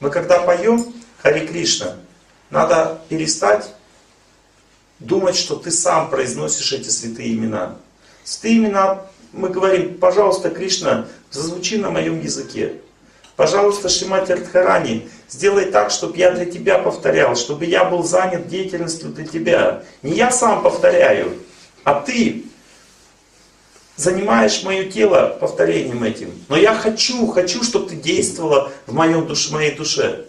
Мы когда поем Хари Кришна, надо перестать думать, что ты сам произносишь эти святые имена. Святые имена, мы говорим, пожалуйста, Кришна, зазвучи на моем языке. Пожалуйста, Шимати Радхарани, сделай так, чтобы я для тебя повторял, чтобы я был занят деятельностью для тебя. Не я сам повторяю, а ты занимаешь мое тело повторением этим. Но я хочу, хочу, чтобы ты действовала в моем душе, моей душе.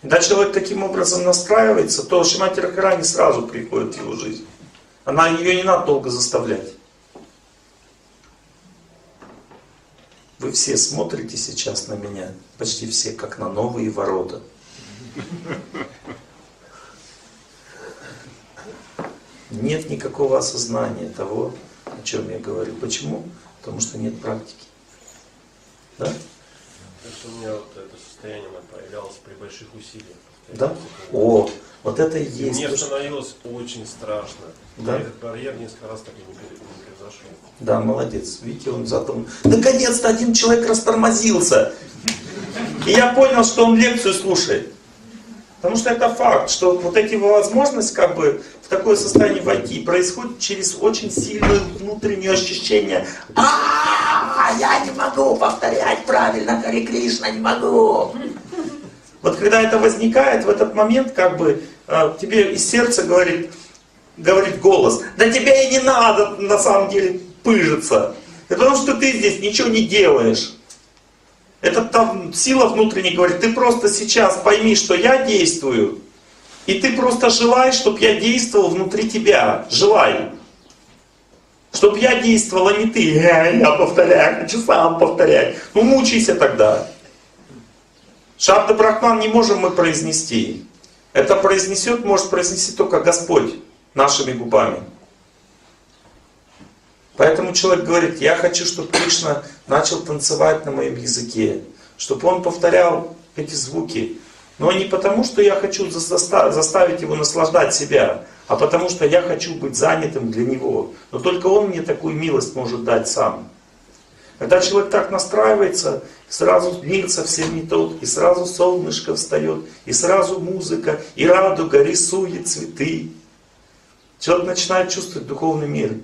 Когда человек таким образом настраивается, то Шимати Радхарани сразу приходит в его жизнь. Она, ее не надо долго заставлять. Вы все смотрите сейчас на меня, почти все, как на новые ворота. Нет никакого осознания того, о чем я говорю. Почему? Потому что нет практики. Да? Так что у меня вот это состояние появлялось при больших усилиях. Да? О, вот это и И есть. мне становилось очень страшно. Да. Я этот барьер несколько раз так и не превзошел. Да, молодец. Видите, он затом... Наконец-то один человек растормозился. И я понял, что он лекцию слушает. Потому что это факт, что вот эти возможности как бы в такое состояние войти происходит через очень сильное внутреннее ощущение. А, я не могу повторять правильно Хари Кришна, не могу. Вот когда это возникает, в этот момент как бы э, тебе из сердца говорит, говорит голос, да тебе и не надо на самом деле пыжиться. Это потому что ты здесь ничего не делаешь. Это там сила внутренняя говорит, ты просто сейчас пойми, что я действую, и ты просто желаешь, чтобы я действовал внутри тебя. Желай. Чтобы я действовал, а не ты. Я, я повторяю, хочу сам повторять. Ну мучайся тогда. Шабда Брахман не можем мы произнести. Это произнесет, может произнести только Господь нашими губами. Поэтому человек говорит, я хочу, чтобы Кришна начал танцевать на моем языке, чтобы он повторял эти звуки. Но не потому, что я хочу заста- заставить его наслаждать себя, а потому что я хочу быть занятым для него. Но только он мне такую милость может дать сам. Когда человек так настраивается, сразу мир совсем не тот, и сразу солнышко встает, и сразу музыка, и радуга рисует цветы. Человек начинает чувствовать духовный мир.